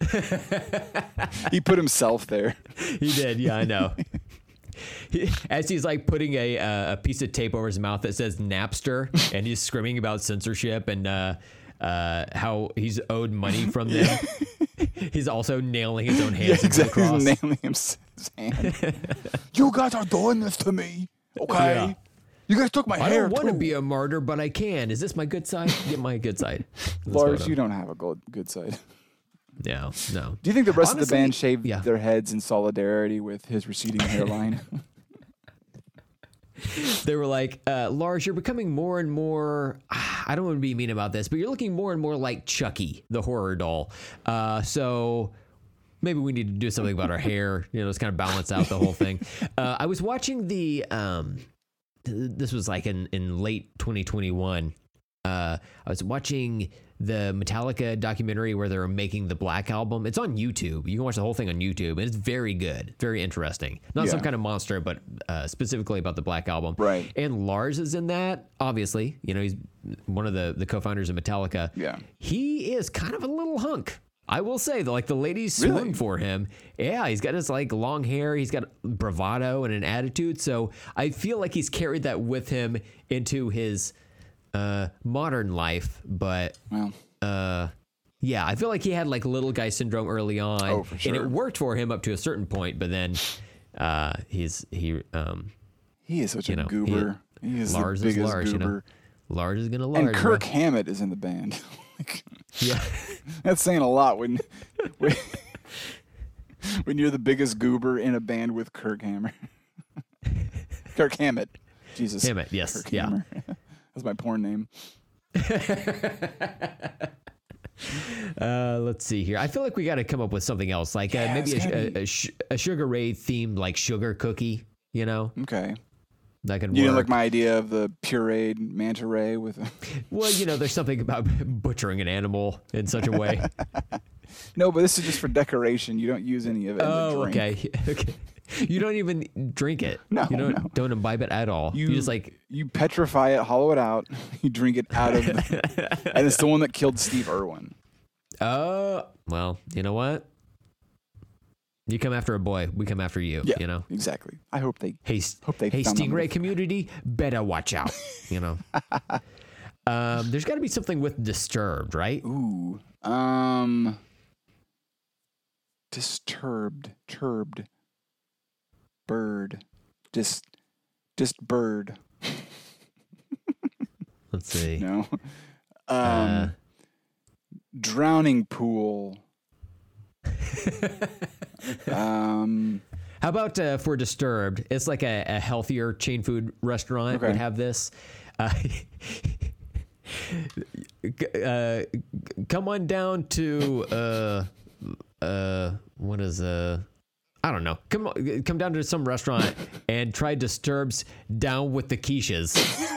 he put himself there. He did. Yeah, I know. As he's like putting a uh, a piece of tape over his mouth that says Napster, and he's screaming about censorship and uh, uh, how he's owed money from them. he's also nailing his own hands Yeah, exactly. He's nailing his you guys are doing this to me, okay? Yeah. You guys took my I hair don't want to be a martyr, but I can. Is this my good side? Get my good side. Lars, you don't have a good, good side. No, no. Do you think the rest of the band shaved yeah. their heads in solidarity with his receding hairline? They were like, uh, Lars, you're becoming more and more. I don't want to be mean about this, but you're looking more and more like Chucky, the horror doll. Uh, so maybe we need to do something about our hair. You know, just kind of balance out the whole thing. Uh, I was watching the. Um, this was like in in late 2021. Uh, I was watching the Metallica documentary where they were making the Black album. It's on YouTube. You can watch the whole thing on YouTube, and it's very good, very interesting. Not some kind of monster, but uh, specifically about the Black album. Right. And Lars is in that. Obviously, you know he's one of the the co-founders of Metallica. Yeah. He is kind of a little hunk. I will say, like the ladies swoon Really? for him. Yeah, he's got his like long hair. He's got bravado and an attitude. So I feel like he's carried that with him into his uh, modern life. But well, uh, yeah, I feel like he had like little guy syndrome early on, Oh, for and it worked for him up to a certain point. But then uh, he's he um, he is such a know, goober. He, is Lars the is biggest Lars, you know. goober. Lars is gonna Lars. and bro. Kirk Hammett is in the band. Like, yeah. That's saying a lot when, when when you're the biggest goober in a band with Kirk Hammer. Kirk Hammett. Jesus. Hammett, yes, Kirk yeah. Hammer. That's my porn name. Uh, let's see here. I feel like we got to come up with something else, like uh, Yeah, maybe a, a, a, sh- a Sugar Ray themed like sugar cookie. You know, Okay. That could You work. didn't like my idea of the pureed manta ray with well, you know, there's something about butchering an animal in such a way. No, but this is just for decoration. You don't use any of it. oh, drink. okay, okay. You don't even drink it. No, you don't no. don't imbibe it at all. You, You, just like you petrify it, hollow it out, you drink it out of, the, and it's the one that killed Steve Irwin. oh well. You know what? You come after a boy, we come after you. Yeah, You know. exactly. I hope they. Hey, Hope they hey, Stingray community, better watch out. You know. um, there's got to be something with Disturbed, right? Ooh, um, disturbed, turbed, bird, just, just bird. Let's see. No, um, Uh, drowning pool. um, How about uh, for Disturbed? It's like a, a healthier chain food restaurant Okay. would have this. Uh, uh, come on down to uh, uh, what is uh, I don't know. Come come down to some restaurant and try Disturbs down with the quiches.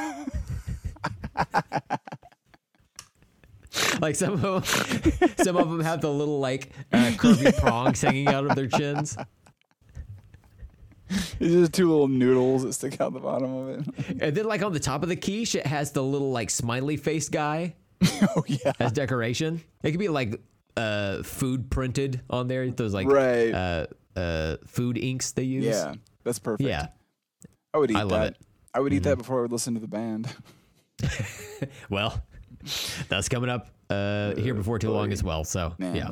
like some of them, some of them have the little like uh, curvy prongs hanging out of their chins. It's just two little noodles that stick out the bottom of it. And then, like on the top of the quiche, it has the little like smiley face guy oh yeah. as decoration. It could be like uh, food printed on there. Those like Right. uh, uh, food inks they use. Yeah, that's perfect. yeah. I would eat I love that. it. Mm-hmm. I would eat that before I would listen to the band. Well, that's coming up uh, here before too long as well. So Man. yeah,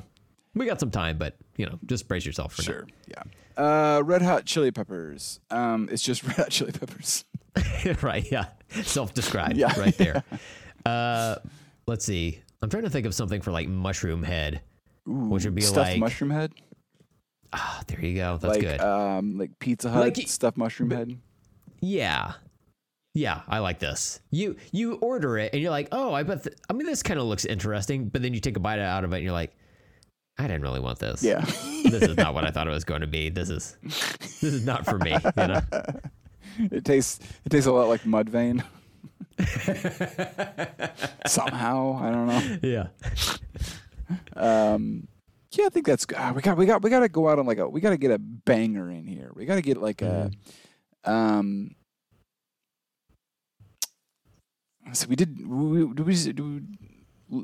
we got some time, but you know, just brace yourself for Sure. Yeah. Uh, Red Hot Chili Peppers. Um, it's just Red Hot Chili Peppers. right? Yeah, self-described. Yeah. right there. uh, let's see. I'm trying to think of something for like Mushroomhead. Ooh, Which would be stuffed like- mushroom head. Ah, there you go. That's like good. um, like Pizza Hut Like stuffed mushroom head. Yeah. Yeah, I like this. You you order it and you're like, oh, I bet. Th- I mean, this kind of looks interesting, but then you take a bite out of it and you're like, I didn't really want this. Yeah. this is not what I thought it was going to be. This is this is not for me. You know. it tastes it tastes a lot like Mudvayne. Somehow, I don't know. Yeah. Um, yeah, I think that's ah, we got we got we got to go out on like a we got to get a banger in here. We got to get like a um. So we did we did we, did we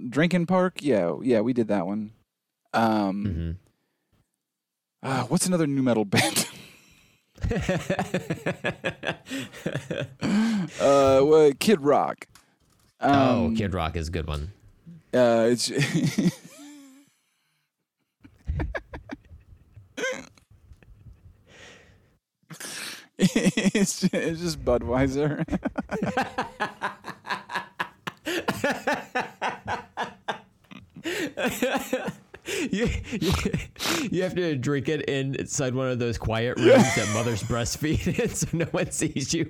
drinking park? Yeah, yeah, we did that one. Um, hmm ah, what's another nu metal band? uh, well, Kid Rock. oh, Um, Kid Rock is a good one. Uh, it's it's, just, it's just Budweiser. You, you, you have to drink it inside one of those quiet rooms that mothers breastfeed in so no one sees you.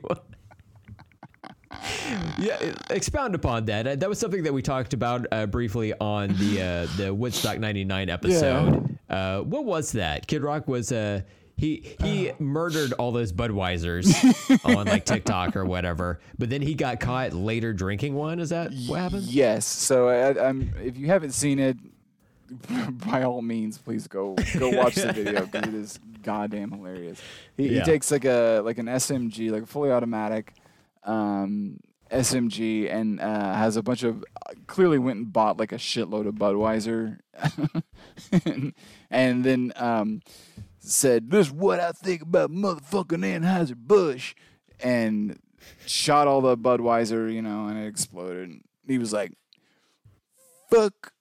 yeah, expound upon that. Uh, That was something that we talked about uh, briefly on the uh, the Woodstock '99 episode. Uh, what was that? Kid Rock was uh, he he murdered all those Budweisers on like TikTok or whatever, but then he got caught later drinking one. Is that what happened? yes. So I, I'm. If you haven't seen it, by all means, please go go watch the video because it is goddamn hilarious. He, Yeah. he takes like a like an SMG, like a fully automatic um, SMG, and uh, has a bunch of clearly went and bought like a shitload of Budweiser, and, and then um, said, "This is what I think about motherfucking Anheuser Busch," and shot all the Budweiser, you know, and it exploded. And He was like, "Fuck."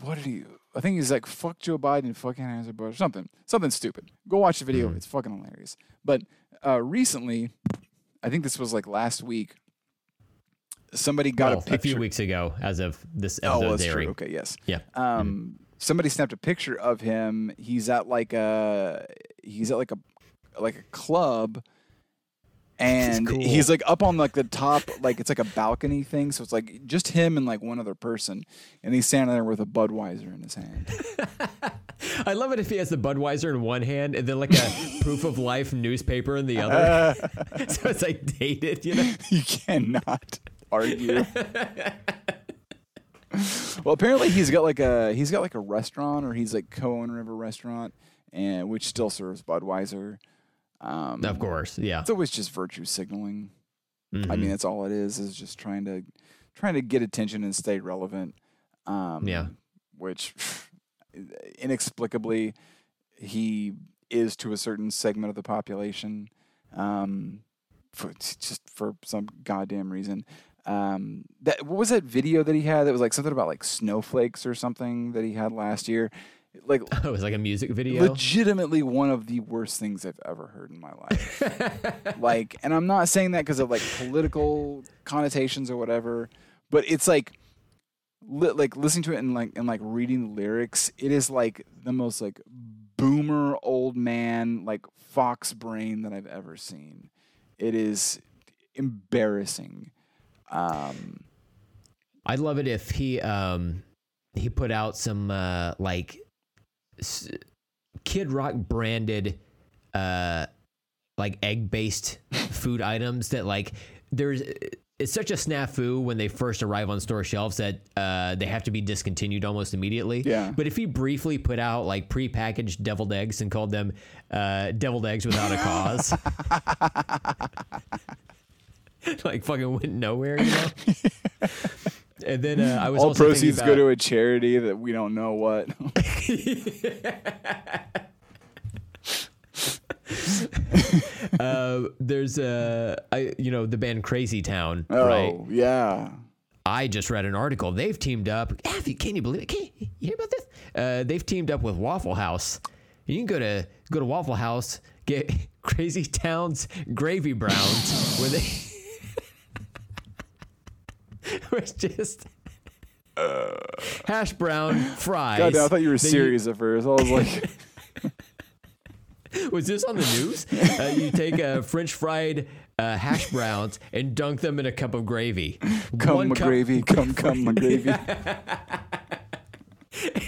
What did he? I think he's like, "Fuck Joe Biden, fuck Anheuser Busch," something, something stupid. Go watch the video; Mhm. it's fucking hilarious. But uh, recently, I think this was like last week. Somebody got a picture. few weeks ago, as of this Oh, episode well, that's true. Okay, yes. Yeah. Um, somebody snapped a picture of him. He's at like a he's at like a like a club, and cool. he's like up on like the top, like it's like a balcony thing. So it's like just him and like one other person, and he's standing there with a Budweiser in his hand. I love it if he has the Budweiser in one hand and then like a proof of life newspaper in the other. so it's like dated, you know? you cannot argue. Well, apparently he's got like a he's got like a restaurant, or he's like co-owner of a restaurant, and which still serves Budweiser. Um, Of course, yeah. it's always just virtue signaling. I Mhm. mean, that's all it is. Is just trying to trying to get attention and stay relevant. Um, Yeah. Which inexplicably he is to a certain segment of the population. Um, for just for some goddamn reason. Um, that what was that video that he had that was like something about like snowflakes or something that he had last year. Like it was like a music video. legitimately one of the worst things I've ever heard in my life. like, and I'm not saying that because of like political connotations or whatever, but it's like, li- like listening to it and like and like reading the lyrics, it is like the most like boomer old man like fox brain that I've ever seen. It is embarrassing. Um, I'd love it if he um he put out some uh like s- Kid Rock branded uh like egg based food items that like there's it's such a snafu when they first arrive on store shelves that uh, they have to be discontinued almost immediately. Yeah. But if he briefly put out like prepackaged deviled eggs and called them uh, deviled eggs without a cause, like fucking went nowhere, you know. and then uh, I was all also proceeds about, go to a charity that we don't know what. uh, there's uh, I, you know the band Crazy Town, oh, right? yeah. I just read an article. They've teamed up. You- Can you believe it? Can you hear about this? Uh, they've teamed up with Waffle House. You can go to go to Waffle House, get Crazy Town's gravy browns, where they was just hash brown fries. God I thought you were serious at first. I was like, Was this on the news? Uh, you take uh, French fried uh, hash browns and dunk them in a cup of gravy. come One cup- gravy, come, come my gravy.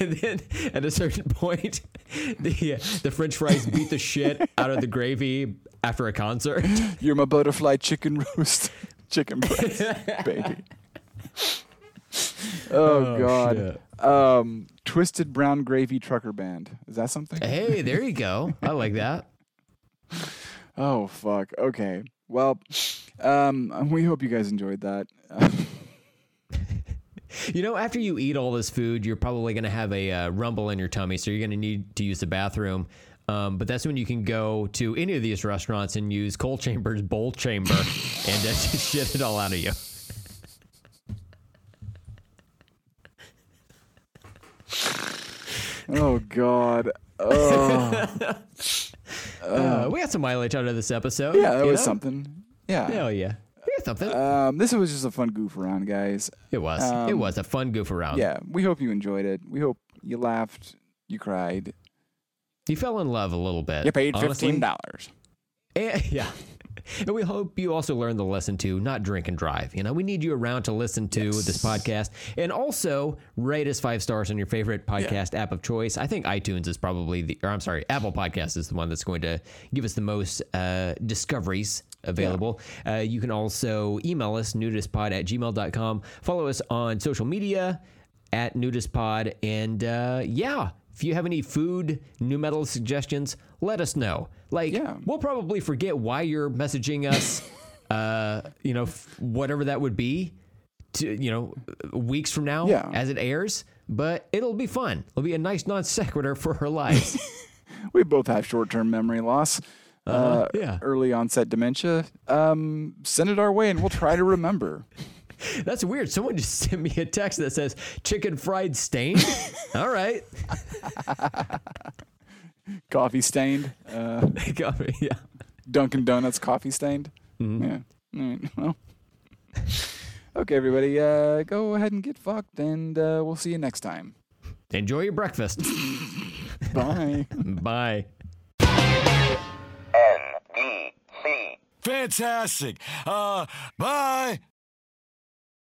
and then at a certain point, the uh, the French fries beat the shit out of the gravy after a concert. You're my butterfly chicken roast, chicken breast, baby. Oh, God. shit. Um, Twisted Brown Gravy Trucker Band. Is that something? Hey, there you go. I like that. Oh fuck. Okay. Well, um, we hope you guys enjoyed that. You know, after you eat all this food, you're probably going to have a uh, rumble in your tummy, so you're going to need to use the bathroom. Um, but that's when you can go to any of these restaurants and use Coal Chamber's bowl chamber and uh, just shit it all out of you. oh God. Oh Uh, we got some mileage out of this episode. yeah, that was know? something. Yeah. Hell yeah. We got something. Um, this was just a fun goof around, guys. it was. it um, was a fun goof around. Yeah, we hope you enjoyed it. We hope you laughed, you cried, You fell in love a little bit. you paid honestly. fifteen dollars. And, yeah. And we hope you also learned the lesson to not drink and drive. You know, we need you around to listen to this podcast and also rate us five stars on your favorite podcast app of choice. I think iTunes is probably the, or I'm sorry, Apple Podcast is the one that's going to give us the most uh, discoveries available. Uh, you can also email us, nudispod at gmail.com. Follow us on social media at nudispod. And uh, yeah, if you have any food, nu metal suggestions, let us know. Like, Yeah. we'll probably forget why you're messaging us, uh, you know, f- whatever that would be, to, you know, weeks from now Yeah. as it airs. But it'll be fun. It'll be a nice non sequitur for her life. We both have short-term memory loss. uh Uh-huh, yeah. Early onset dementia. Um, send it our way, and we'll try to remember. That's weird. Someone just sent me a text that says chicken fried stain. All right. Coffee stained. Uh, They got me. Yeah. Dunkin' Donuts coffee stained. Mm-hmm. Yeah. All right. Well. Okay, everybody. Uh, go ahead and get fucked, and uh, we'll see you next time. Enjoy your breakfast. Bye. Bye. Fantastic. Uh, bye.